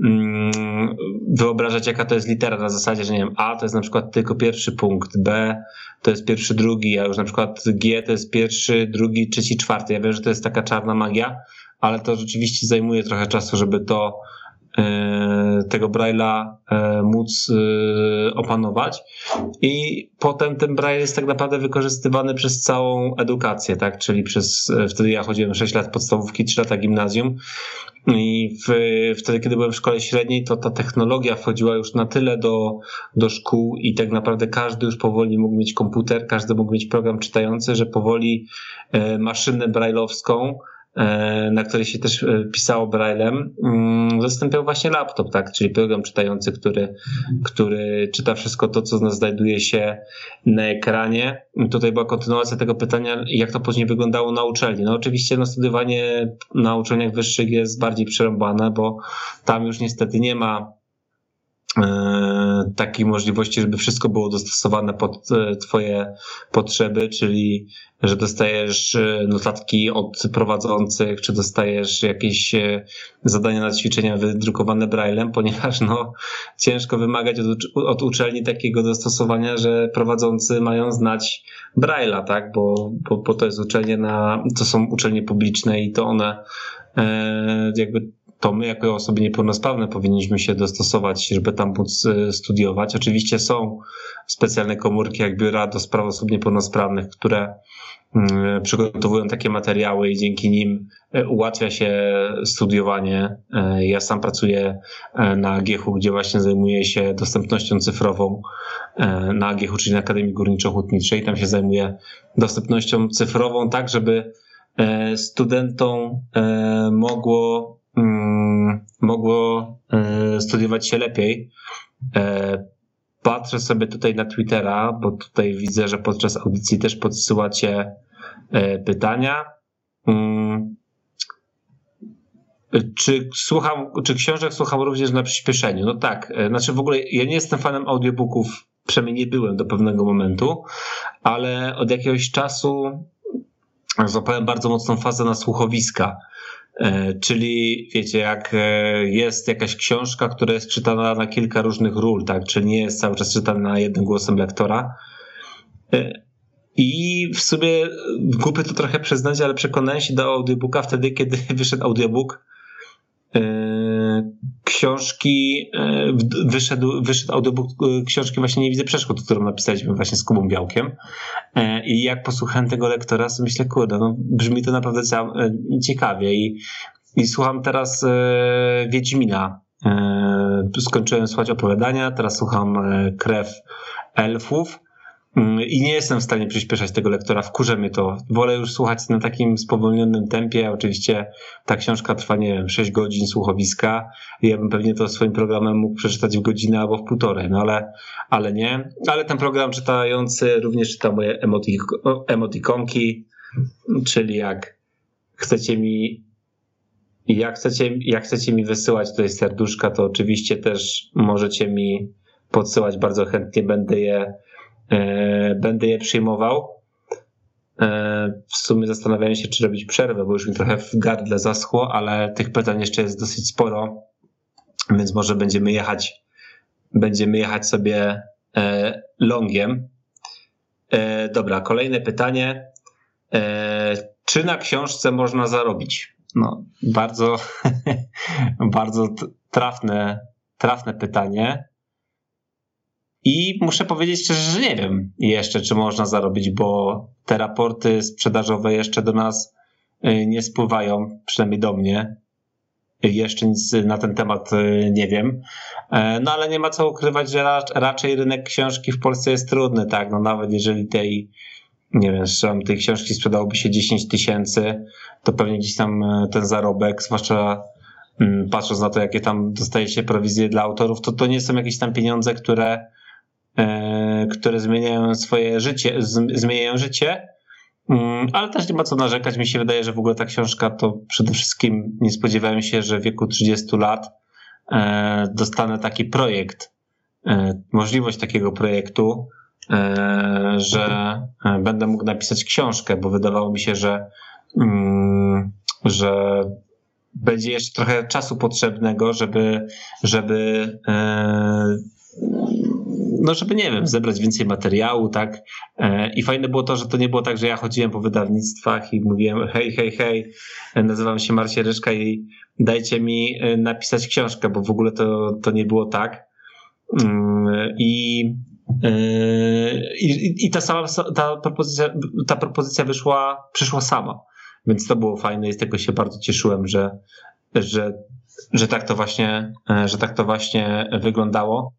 mm, wyobrażać, jaka to jest litera na zasadzie, że nie wiem, A to jest na przykład tylko pierwszy punkt, B to jest pierwszy, drugi, a już na przykład G to jest pierwszy, drugi, trzeci, czwarty. Ja wiem, że to jest taka czarna magia, ale to rzeczywiście zajmuje trochę czasu, żeby to e, tego Braille'a e, móc e, opanować. I potem ten Braille jest tak naprawdę wykorzystywany przez całą edukację, tak, czyli przez, wtedy ja chodziłem 6 lat podstawówki, 3 lata gimnazjum. I w, wtedy, kiedy byłem w szkole średniej, to ta technologia wchodziła już na tyle do, do szkół i tak naprawdę każdy już powoli mógł mieć komputer, każdy mógł mieć program czytający, że powoli maszynę brailleowską na której się też e, pisało Braillem, mm, zastąpiał właśnie laptop, tak, czyli program czytający, który, który czyta wszystko to, co znajduje się na ekranie. Tutaj była kontynuacja tego pytania, jak to później wyglądało na uczelni. No oczywiście no, studiowanie na uczelniach wyższych jest bardziej przerąbane, bo tam już niestety nie ma E, takiej możliwości, żeby wszystko było dostosowane pod e, Twoje potrzeby, czyli że dostajesz e, notatki od prowadzących, czy dostajesz jakieś zadania na ćwiczenia wydrukowane braillem, ponieważ no, ciężko wymagać od, od uczelni takiego dostosowania, że prowadzący mają znać braille'a, tak? Bo, bo, bo to jest uczelnie na, to są uczelnie publiczne i to one jakby to my jako osoby niepełnosprawne powinniśmy się dostosować, żeby tam móc e, studiować. Oczywiście są specjalne komórki, jak biura do spraw osób niepełnosprawnych, które mm, przygotowują takie materiały i dzięki nim e, ułatwia się studiowanie. E, ja sam pracuję na AGH-u, gdzie właśnie zajmuję się dostępnością cyfrową na AGH-u, czyli na Akademii Górniczo-Hutniczej. Tam się zajmuję dostępnością cyfrową, tak żeby studentom mogło mogło e, studiować się lepiej. E, patrzę sobie tutaj na Twittera, bo tutaj widzę, że podczas audycji też podsyłacie e, pytania. Mm, czy słucham, czy książek słucham również na przyspieszeniu? No tak, znaczy w ogóle ja nie jestem fanem audiobooków, przynajmniej nie byłem do pewnego momentu, ale od jakiegoś czasu złapałem bardzo mocną fazę na słuchowiska. E, czyli wiecie, jak e, jest jakaś książka, która jest czytana na kilka różnych ról, tak? Czyli nie jest cały czas czytana na jednym głosem lektora. E, I w sumie głupy to trochę przyznać, ale przekonałem się do audiobooka wtedy, kiedy [LAUGHS] wyszedł audiobook książki, wyszedł, wyszedł audiobook książki właśnie Nie widzę przeszkód, którą napisaliśmy właśnie z Kubą Białkiem. E, I jak posłuchałem tego lektora, to myślę, kurde, no brzmi to naprawdę e, ciekawie. I, i słucham teraz e, Wiedźmina. Skończyłem słuchać opowiadania, teraz słucham Krew Elfów. Mm, I nie jestem w stanie przyspieszać tego lektora, wkurza mnie to. Wolę już słuchać na takim spowolnionym tempie. Oczywiście ta książka trwa, nie wiem, 6 godzin słuchowiska. Ja bym pewnie to swoim programem mógł przeczytać w godzinę albo w półtorej, no ale, ale nie. Ale ten program czytający również czyta moje emotik emotikonki, czyli jak chcecie mi jak chcecie, jak chcecie mi wysyłać tutaj serduszka, to oczywiście też możecie mi podsyłać bardzo chętnie, będę je będę je przyjmował. E, w sumie zastanawiałem się, czy robić przerwę, bo już mi trochę w gardle zaschło, ale tych pytań jeszcze jest dosyć sporo, więc może będziemy jechać, będziemy jechać sobie e, longiem. Dobra, kolejne pytanie. Czy na książce można zarobić? No, bardzo, [LAUGHS] bardzo trafne, trafne pytanie. I muszę powiedzieć szczerze, że nie wiem jeszcze, czy można zarobić, bo te raporty sprzedażowe jeszcze do nas y, nie spływają, przynajmniej do mnie. Jeszcze nic na ten temat y, nie wiem. E, no ale nie ma co ukrywać, że raczej rynek książki w Polsce jest trudny, tak? No nawet jeżeli tej, nie wiem, strzelam, tej książki sprzedałoby się 10 tysięcy, to pewnie gdzieś tam e, ten zarobek, zwłaszcza mm, patrząc na to, jakie tam dostaje się prowizje dla autorów, to to nie są jakieś tam pieniądze, które które zmieniają swoje życie, zmieniają życie, mm, ale też nie ma co narzekać. Mi się wydaje, że w ogóle ta książka to przede wszystkim nie spodziewałem się, że w wieku 30 lat e, dostanę taki projekt, e, możliwość takiego projektu, że będę mógł napisać książkę, bo wydawało mi się, że, mm, że będzie jeszcze trochę czasu potrzebnego, żeby, żeby no żeby, nie wiem, zebrać więcej materiału, tak? E, I fajne było to, że to nie było tak, że ja chodziłem po wydawnictwach i mówiłem hej, hej, hej, nazywam się Marcia Ryszka i dajcie mi napisać książkę, bo w ogóle to, to nie było tak. Mm, I, i, i ta sama ta propozycja, ta propozycja wyszła, przyszła sama. Więc to było fajne i z tego się bardzo cieszyłem, że, że, że tak to właśnie, że tak to właśnie wyglądało.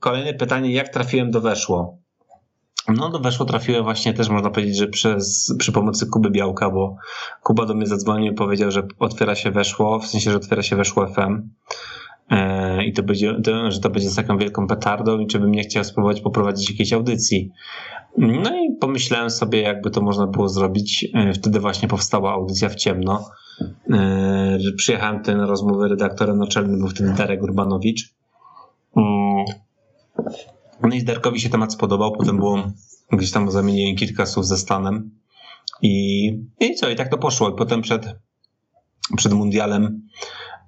Kolejne pytanie, jak trafiłem do Weszło? No do Weszło trafiłem właśnie też można powiedzieć, że przez, przy pomocy Kuby Białka, bo Kuba do mnie zadzwonił i powiedział, że otwiera się Weszło, w sensie, że otwiera się Weszło FM e, i to będzie, to, że to będzie z taką wielką petardą i czy bym nie chciał spróbować poprowadzić jakiejś audycji. No i pomyślałem sobie, jakby to można było zrobić. E, wtedy właśnie powstała audycja w ciemno. E, przyjechałem tutaj na rozmowę, redaktorem naczelnym był wtedy Darek Urbanowicz. No i Darkowi się temat spodobał, potem było gdzieś tam zamieniłem kilka słów ze Stanem i, i co, i tak to poszło. I potem przed, przed mundialem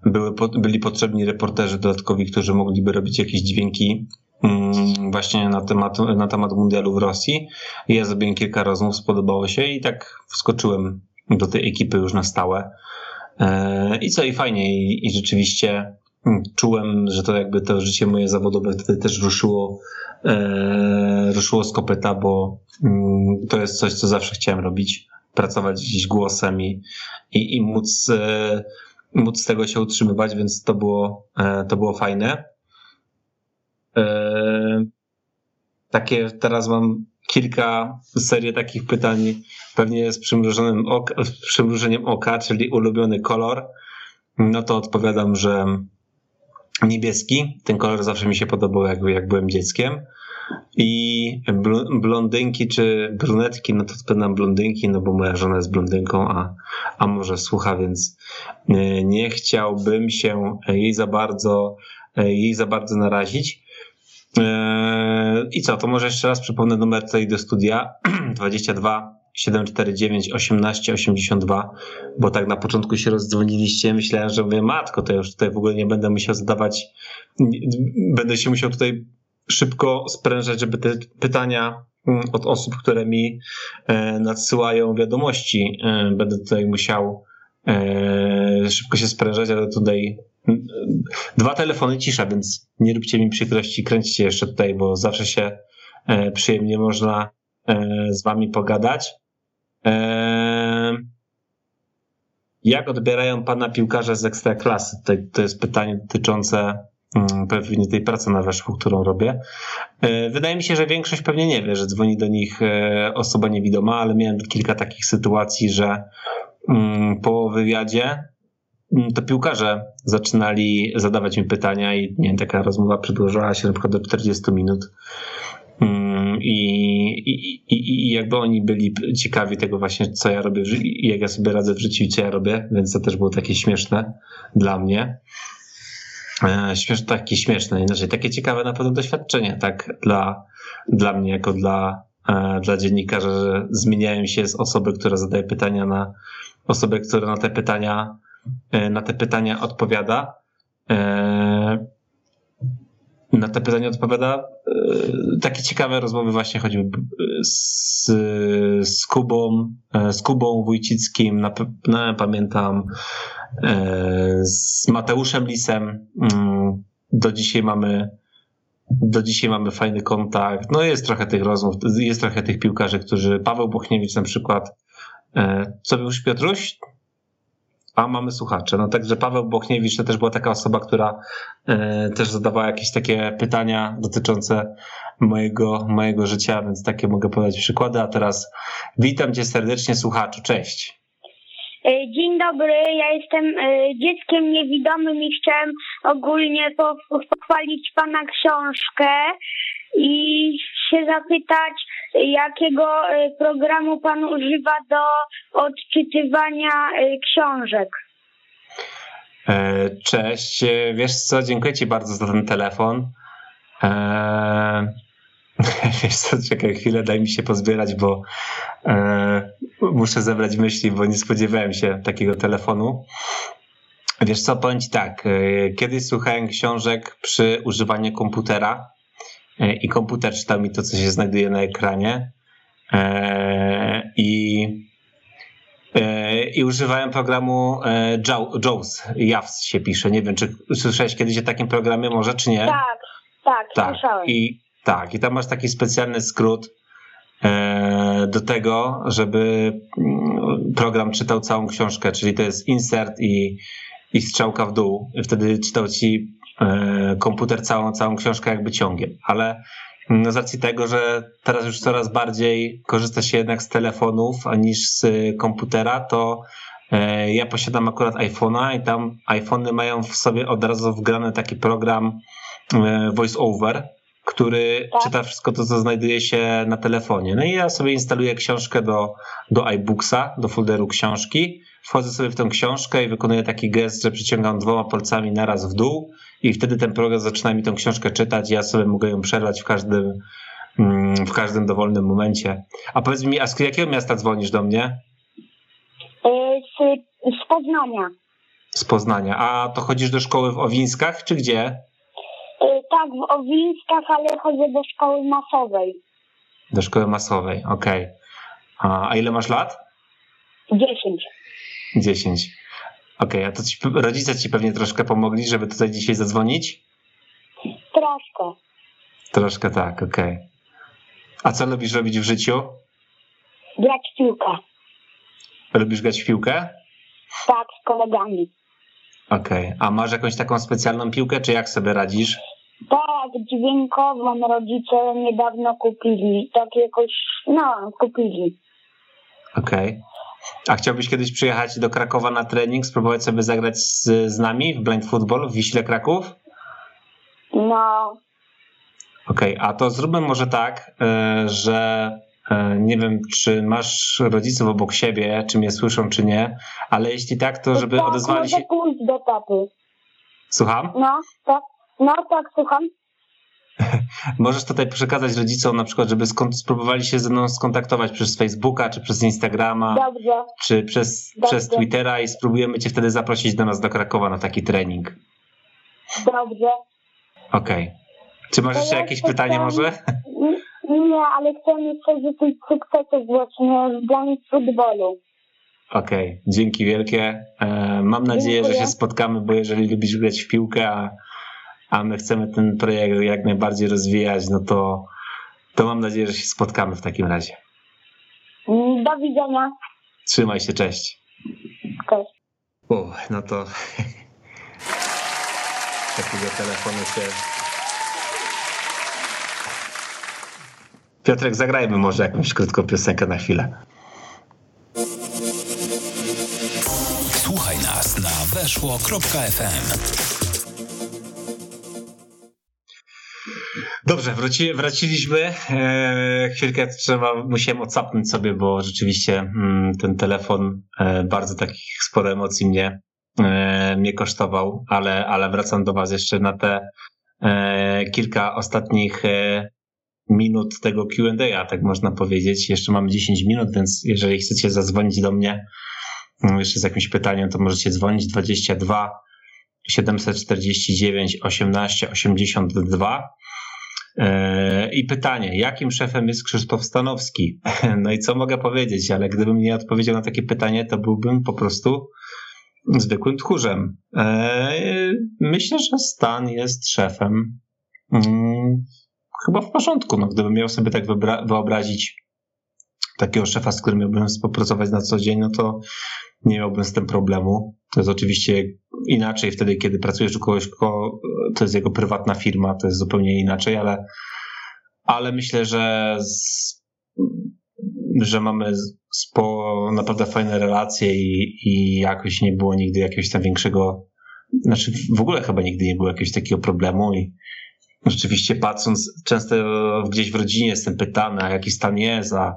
były, byli potrzebni reporterzy dodatkowi, którzy mogliby robić jakieś dźwięki mm, właśnie na temat, na temat mundialu w Rosji. Ja zrobiłem kilka rozmów, spodobało się i tak wskoczyłem do tej ekipy już na stałe. E, I co, i fajnie, i, i rzeczywiście czułem, że to jakby to życie moje zawodowe wtedy też ruszyło e, ruszyło z kopyta, bo mm, to jest coś, co zawsze chciałem robić. Pracować gdzieś głosem i, i, i móc, e, móc z tego się utrzymywać, więc to było, e, to było fajne. E, takie teraz mam kilka serii takich pytań, pewnie z przymrużonym oka, z przymrużeniem oka, czyli ulubiony kolor. No to odpowiadam, że niebieski. Ten kolor zawsze mi się podobał, jak, jak byłem dzieckiem. I blondynki czy brunetki, no to spędzam blondynki, no bo moja żona jest blondynką, a, a może słucha, więc e, nie chciałbym się jej za bardzo, e, jej za bardzo narazić. E, I co, to może jeszcze raz przypomnę numer tutaj do studia [CLEARS THROAT] 22 749 18 82, bo tak na początku się rozdzwoniliście, myślałem, że mówię, matko, to ja już tutaj w ogóle nie będę musiał zadawać, będę się musiał tutaj szybko sprężać, żeby te pytania mm, od osób, które mi e, nadsyłają wiadomości, e, będę tutaj musiał e, szybko się sprężać, ale tutaj mm, dwa telefony cisza, więc nie róbcie mi przykrości, kręćcie jeszcze tutaj, bo zawsze się przyjemnie można z wami pogadać. Jak odbierają pana piłkarze z ekstraklasy? To, jest pytanie dotyczące mm, pewnie tej pracy na weszłu, którą robię. E, wydaje mi się, że większość pewnie nie wie, że dzwoni do nich e, osoba niewidoma, ale miałem kilka takich sytuacji, że mm, po wywiadzie mm, to piłkarze zaczynali zadawać mi pytania i nie wiem, taka rozmowa przedłużała się na przykład do 40 minut. Mm, I, i, i, jakby oni byli ciekawi tego właśnie, co ja robię jak ja sobie radzę w życiu i co ja robię, więc to też było takie śmieszne dla mnie. E, śmieszne, takie śmieszne, inaczej, takie ciekawe na pewno doświadczenie, tak, dla, dla mnie, jako dla, e, dla dziennikarza, że zmieniają się z osoby, która zadaje pytania na osobę, która na te pytania, e, na te pytania odpowiada na te pytania odpowiada. E, takie ciekawe rozmowy właśnie choćby z, z Kubą, e, z Kubą Wójcickim, na, na, pamiętam, e, z Mateuszem Lisem. Mm, do dzisiaj mamy do dzisiaj mamy fajny kontakt. No jest trochę tych rozmów, jest trochę tych piłkarzy, którzy, Paweł Bochniewicz na przykład, co już Piotruś? A mamy słuchacze. No także Paweł Bochniewicz to też była taka osoba, która e, też zadawała jakieś takie pytania dotyczące mojego, mojego życia, więc takie mogę podać przykłady. A teraz witam cię serdecznie, słuchaczu. Cześć. E, dzień dobry, ja jestem e, dzieckiem niewidomym i chciałem ogólnie pochwalić Pana książkę i się zapytać, jakiego e, programu Pan używa do odczytywania książek. Cześć, wiesz co, dziękuję Ci bardzo za ten telefon. [LAUGHS] Wiesz co, czekaj chwilę, daj mi się pozbierać, bo e, muszę zebrać myśli, bo nie spodziewałem się takiego telefonu. Wiesz co, powiem ci tak, e, kiedyś słuchałem książek przy używaniu komputera e, i komputer czytał mi to, co się znajduje na ekranie e, i E, I używałem programu e, JAWS, JAWS się pisze. Nie wiem, czy słyszałeś kiedyś o takim programie może, czy nie? Tak, tak, Tak, słyszałem. i, tak, i tam masz taki specjalny skrót e, do tego, żeby mm, program czytał całą książkę, czyli to jest insert i, i strzałka w dół. Wtedy czytał ci e, komputer całą, całą książkę jakby ciągiem. Ale no z racji tego, że teraz już coraz bardziej korzysta się jednak z telefonów niż z komputera, to e, ja posiadam akurat iPhone'a i tam iPhony mają w sobie od razu wgrany taki program e, voice over, który Tak. czyta wszystko to, co znajduje się na telefonie. No i ja sobie instaluję książkę do, do iBooksa, do folderu książki, wchodzę sobie w tę książkę i wykonuję taki gest, że przyciągam dwoma palcami naraz w dół i wtedy ten program zaczyna mi tę książkę czytać, ja sobie mogę ją przerwać w każdym, mm, w każdym dowolnym momencie. A powiedz mi, a z jakiego miasta dzwonisz do mnie? E, z, z Poznania. Z Poznania. A to chodzisz do szkoły w Owińskach, czy gdzie? Tak, w Owińskach, ale chodzę do szkoły masowej. Do szkoły masowej, okej. A, a ile masz lat? 10. 10. Okej, a to ci, rodzice ci pewnie troszkę pomogli, żeby tutaj dzisiaj zadzwonić? Troszkę. Troszkę tak, okej. A co lubisz robić w życiu? Grać w piłkę. Lubisz grać w piłkę? Tak, z kolegami. Okej. A masz jakąś taką specjalną piłkę, czy jak sobie radzisz? Tak, dźwiękową rodzice niedawno kupili. Tak jakoś, no, kupili. Okej. A chciałbyś kiedyś przyjechać do Krakowa na trening, spróbować sobie zagrać z, z nami w Blind Football w Wiśle Kraków? No, Okej, a to zróbmy może tak, e, że e, nie wiem, czy masz rodziców obok siebie, czy mnie słyszą, czy nie, ale jeśli tak, to żeby tak, odezwali się... pójść do taty. Słucham? No, tak, no tak, słucham. [LAUGHS] Możesz tutaj przekazać rodzicom na przykład, żeby spróbowali się ze mną skontaktować przez Facebooka, czy przez Instagrama, Dobrze, czy przez, Dobrze. przez Twittera i spróbujemy cię wtedy zaprosić do nas do Krakowa na taki trening. dobrze. Okej. Czy masz jeszcze ja jakieś chcę pytanie może? Nie, ale chcę jeszcze życzyć sukcesów właśnie w danym futbolu. Okej, dzięki wielkie. E, mam nadzieję, że Dziękuję. się spotkamy, bo jeżeli lubisz grać w piłkę, a, a my chcemy ten projekt jak najbardziej rozwijać, no to, to mam nadzieję, że się spotkamy w takim razie. Mm, Do widzenia. Trzymaj się, cześć. Cześć. O, no to [LAUGHS] takiego telefonu się. Piotrek, zagrajmy może jakąś krótką piosenkę na chwilę. Słuchaj nas na weszło.fm. Dobrze, wróci. E, chwilkę trzeba, musiałem odsapnąć sobie, bo rzeczywiście mm, ten telefon e, bardzo takich sporo emocji mnie, e, mnie kosztował, ale, ale wracam do Was jeszcze na te e, kilka ostatnich e, minut tego Q&A, tak można powiedzieć. Jeszcze mamy 10 minut, więc jeżeli chcecie zadzwonić do mnie mm, jeszcze z jakimś pytaniem, to możecie dzwonić 22 749 18 82. E, I pytanie, jakim szefem jest Krzysztof Stanowski? [LAUGHS] No i co mogę powiedzieć, ale gdybym nie odpowiedział na takie pytanie, to byłbym po prostu zwykłym tchórzem. E, Myślę, że Stan jest szefem mm, chyba w porządku. No, gdybym miał sobie tak wyobrazić takiego szefa, z którym miałbym współpracować na co dzień, no to nie miałbym z tym problemu. To jest oczywiście inaczej wtedy, kiedy pracujesz u kogoś, kogo, to jest jego prywatna firma, to jest zupełnie inaczej, ale, ale myślę, że, z, że mamy spo, naprawdę fajne relacje i, i jakoś nie było nigdy jakiegoś tam większego, znaczy w ogóle chyba nigdy nie było jakiegoś takiego problemu i rzeczywiście patrząc, często gdzieś w rodzinie jestem pytany, a jaki stan jest, a,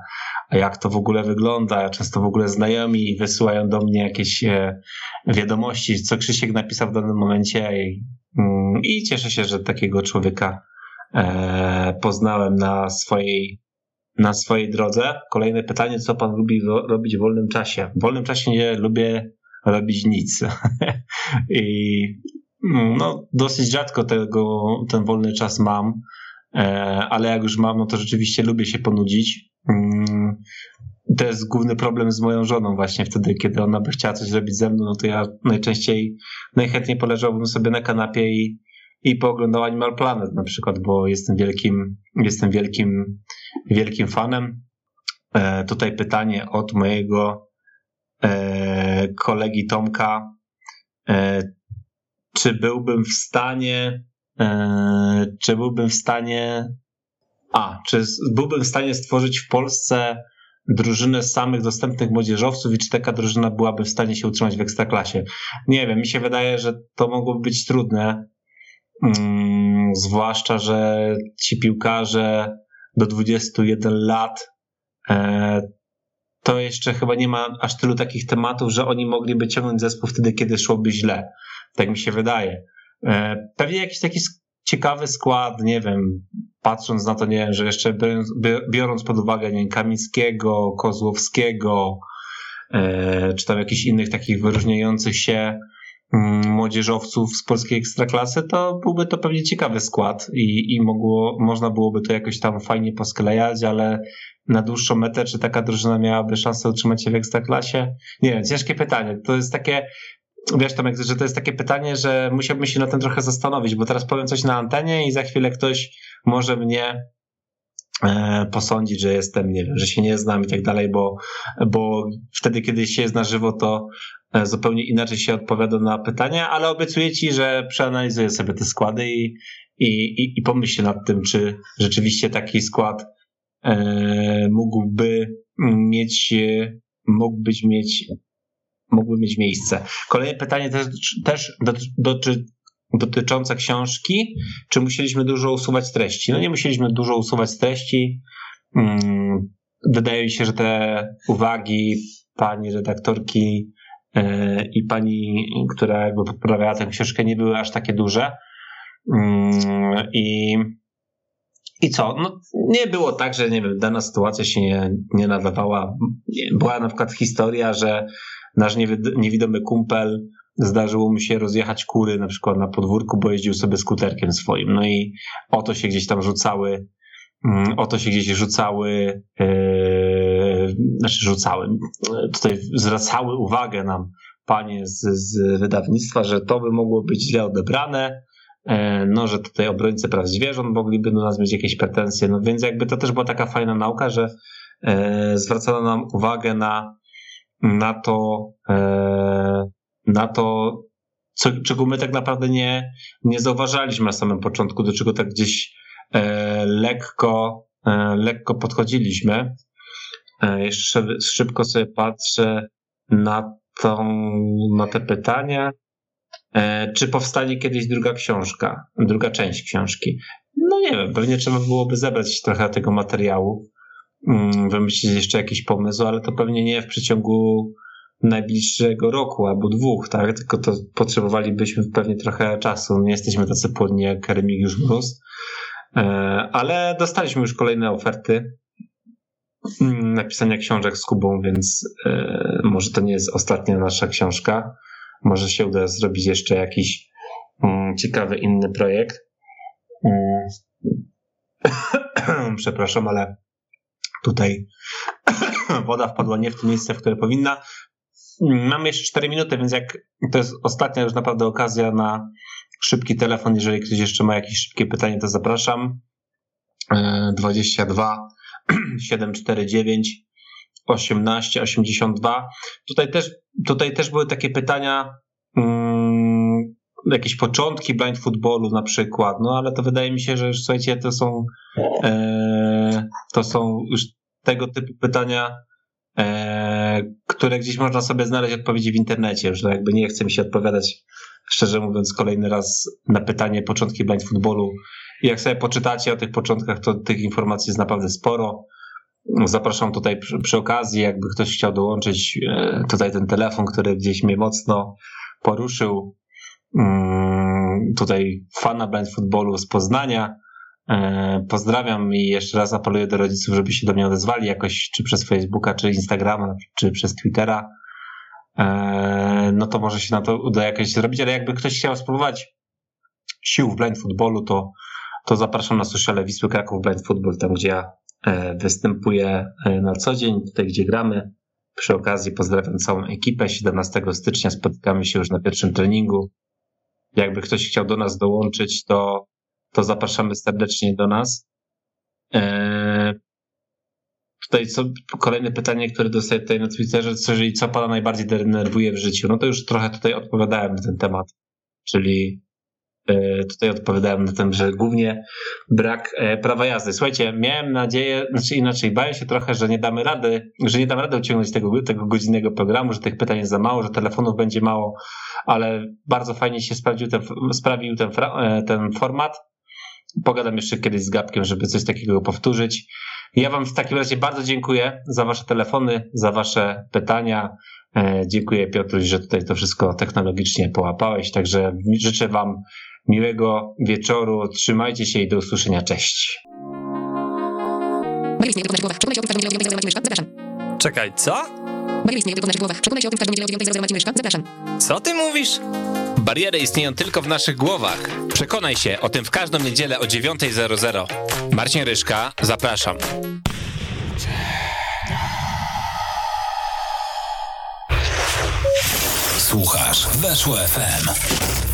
jak to w ogóle wygląda. Często w ogóle znajomi wysyłają do mnie jakieś e, wiadomości, co Krzysiek napisał w danym momencie i, mm, cieszę się, że takiego człowieka e, poznałem na swojej, na swojej drodze. Kolejne pytanie, co pan lubi robić w wolnym czasie? W wolnym czasie nie lubię robić nic. [LAUGHS] I mm, no, dosyć rzadko tego, ten wolny czas mam, e, ale jak już mam, no to rzeczywiście lubię się ponudzić. To jest główny problem z moją żoną właśnie wtedy, kiedy ona by chciała coś zrobić ze mną, no to ja najczęściej, najchętniej poleżałbym sobie na kanapie i, i pooglądał Animal Planet na przykład, bo jestem wielkim, jestem wielkim, wielkim fanem. E, tutaj pytanie od mojego e, kolegi Tomka. E, czy byłbym w stanie, e, czy byłbym w stanie, a, czy byłbym w stanie stworzyć w Polsce drużynę samych dostępnych młodzieżowców i czy taka drużyna byłaby w stanie się utrzymać w ekstraklasie? Nie wiem, mi się wydaje, że to mogłoby być trudne, mm, zwłaszcza, że ci piłkarze do 21 lat e, to jeszcze chyba nie ma aż tylu takich tematów, że oni mogliby ciągnąć zespół wtedy, kiedy szłoby źle. Tak mi się wydaje. E, pewnie jakiś taki ciekawy skład, nie wiem, patrząc na to, nie wiem, że jeszcze biorąc pod uwagę, nie Kamińskiego, Kozłowskiego, e, czy tam jakichś innych takich wyróżniających się mm, młodzieżowców z polskiej ekstraklasy, to byłby to pewnie ciekawy skład i, i mogło, można byłoby to jakoś tam fajnie posklejać, ale na dłuższą metę, czy taka drużyna miałaby szansę utrzymać się w ekstraklasie? Nie wiem, ciężkie pytanie. To jest takie, wiesz Tomek, że to jest takie pytanie, że musiałbym się na tym trochę zastanowić, bo teraz powiem coś na antenie i za chwilę ktoś może mnie e, posądzić, że jestem, nie wiem, że się nie znam i tak dalej, bo, bo wtedy, kiedy się jest na żywo, to e, zupełnie inaczej się odpowiada na pytania, ale obiecuję ci, że przeanalizuję sobie te składy i, i, i, i pomyślę nad tym, czy rzeczywiście taki skład e, mógłby mieć, mógłbyś mieć mogły mieć miejsce. Kolejne pytanie też, też dotyczy, książki. Czy musieliśmy dużo usuwać treści? No nie musieliśmy dużo usuwać treści. Mm, wydaje mi się, że te uwagi pani redaktorki e, i pani, która jakby podprawiała tę książkę, nie były aż takie duże. Mm, I, i co? No, nie było tak, że nie wiem, dana sytuacja się nie, nie nadawała. Była na przykład historia, że nasz niewidomy kumpel zdarzyło mu się rozjechać kury na przykład na podwórku, bo jeździł sobie skuterkiem swoim. No i o to się gdzieś tam rzucały, mm, o to się gdzieś rzucały, yy, znaczy rzucały, tutaj zwracały uwagę nam panie z, z wydawnictwa, że to by mogło być źle odebrane, e, no, że tutaj obrońcy praw zwierząt mogliby do nas mieć jakieś pretensje, no więc jakby to też była taka fajna nauka, że e, zwracano nam uwagę na na to, e, na to, co, czego my tak naprawdę nie, nie zauważaliśmy na samym początku, do czego tak gdzieś e, lekko, e, lekko podchodziliśmy. Jeszcze szybko sobie patrzę na, tą, na te pytania. Czy powstanie kiedyś druga książka, druga część książki? No nie wiem, pewnie trzeba byłoby zebrać trochę tego materiału. Mm, wymyślić jeszcze jakiś pomysł, ale to pewnie nie w przeciągu najbliższego roku albo dwóch, tak? Tylko to potrzebowalibyśmy pewnie trochę czasu. Nie jesteśmy tacy płodni jak Remigiusz Mróz. E, ale dostaliśmy już kolejne oferty mm, napisania książek z Kubą, więc e, może to nie jest ostatnia nasza książka. Może się uda zrobić jeszcze jakiś mm, ciekawy inny projekt. [COUGHS] Przepraszam, ale tutaj [COUGHS] woda wpadła nie w to miejsce, w które powinna. Mamy jeszcze 4 minuty, więc jak to jest ostatnia już naprawdę okazja na szybki telefon, jeżeli ktoś jeszcze ma jakieś szybkie pytanie, to zapraszam. 22 749 18 82. Tutaj też, tutaj też były takie pytania, um, jakieś początki blind footballu na przykład, no ale to wydaje mi się, że już słuchajcie, to są e, to są już tego typu pytania, e, które gdzieś można sobie znaleźć odpowiedzi w internecie, że jakby nie chce mi się odpowiadać, szczerze mówiąc, kolejny raz na pytanie początki blind footballu. I jak sobie poczytacie o tych początkach, to tych informacji jest naprawdę sporo. Zapraszam tutaj przy, przy okazji, jakby ktoś chciał dołączyć e, tutaj ten telefon, który gdzieś mnie mocno poruszył. Mm, tutaj fana blind footballu z Poznania E, pozdrawiam i jeszcze raz apeluję do rodziców, żeby się do mnie odezwali jakoś, czy przez Facebooka, czy Instagrama, czy przez Twittera. E, no to może się na to uda jakoś zrobić, ale jakby ktoś chciał spróbować sił w blind footballu, to, to zapraszam na sociale Wisły Kraków Blind Football, tam gdzie ja e, występuję na co dzień, tutaj gdzie gramy. Przy okazji pozdrawiam całą ekipę. 17 stycznia spotykamy się już na pierwszym treningu. Jakby ktoś chciał do nas dołączyć, to, to zapraszamy serdecznie do nas. Eee, tutaj co, kolejne pytanie, które dostaję tutaj na Twitterze, co, jeżeli co pana najbardziej denerwuje w życiu? No to już trochę tutaj odpowiadałem na ten temat, czyli tutaj odpowiadałem na tym, że głównie brak e, prawa jazdy. Słuchajcie, miałem nadzieję, znaczy inaczej, baję się trochę, że nie damy rady, że nie dam rady uciągnąć tego, tego godzinnego programu, że tych pytań jest za mało, że telefonów będzie mało, ale bardzo fajnie się sprawdził ten, sprawił ten, e, ten format. Pogadam jeszcze kiedyś z Gabkiem, żeby coś takiego powtórzyć. Ja Wam w takim razie bardzo dziękuję za Wasze telefony, za Wasze pytania. E, dziękuję Piotruś, że tutaj to wszystko technologicznie połapałeś. Także życzę Wam miłego wieczoru. Trzymajcie się i do usłyszenia. Cześć. Maria istnieje tylko w naszych głowach. Przekonaj się o tym w każdą niedzielę o 9.00 Marcin Myszka. Zapraszam. Czekaj, co? Maria istnieje tylko w naszych głowach. Przekonaj się o tym w każdą niedzielę o 9.00 Marcin Myszka. Zapraszam. Co ty mówisz? Bariery istnieją tylko w naszych głowach. Przekonaj się o tym w każdą niedzielę o 9.00. Marcin Ryszka, zapraszam. Słuchasz Weszło FM.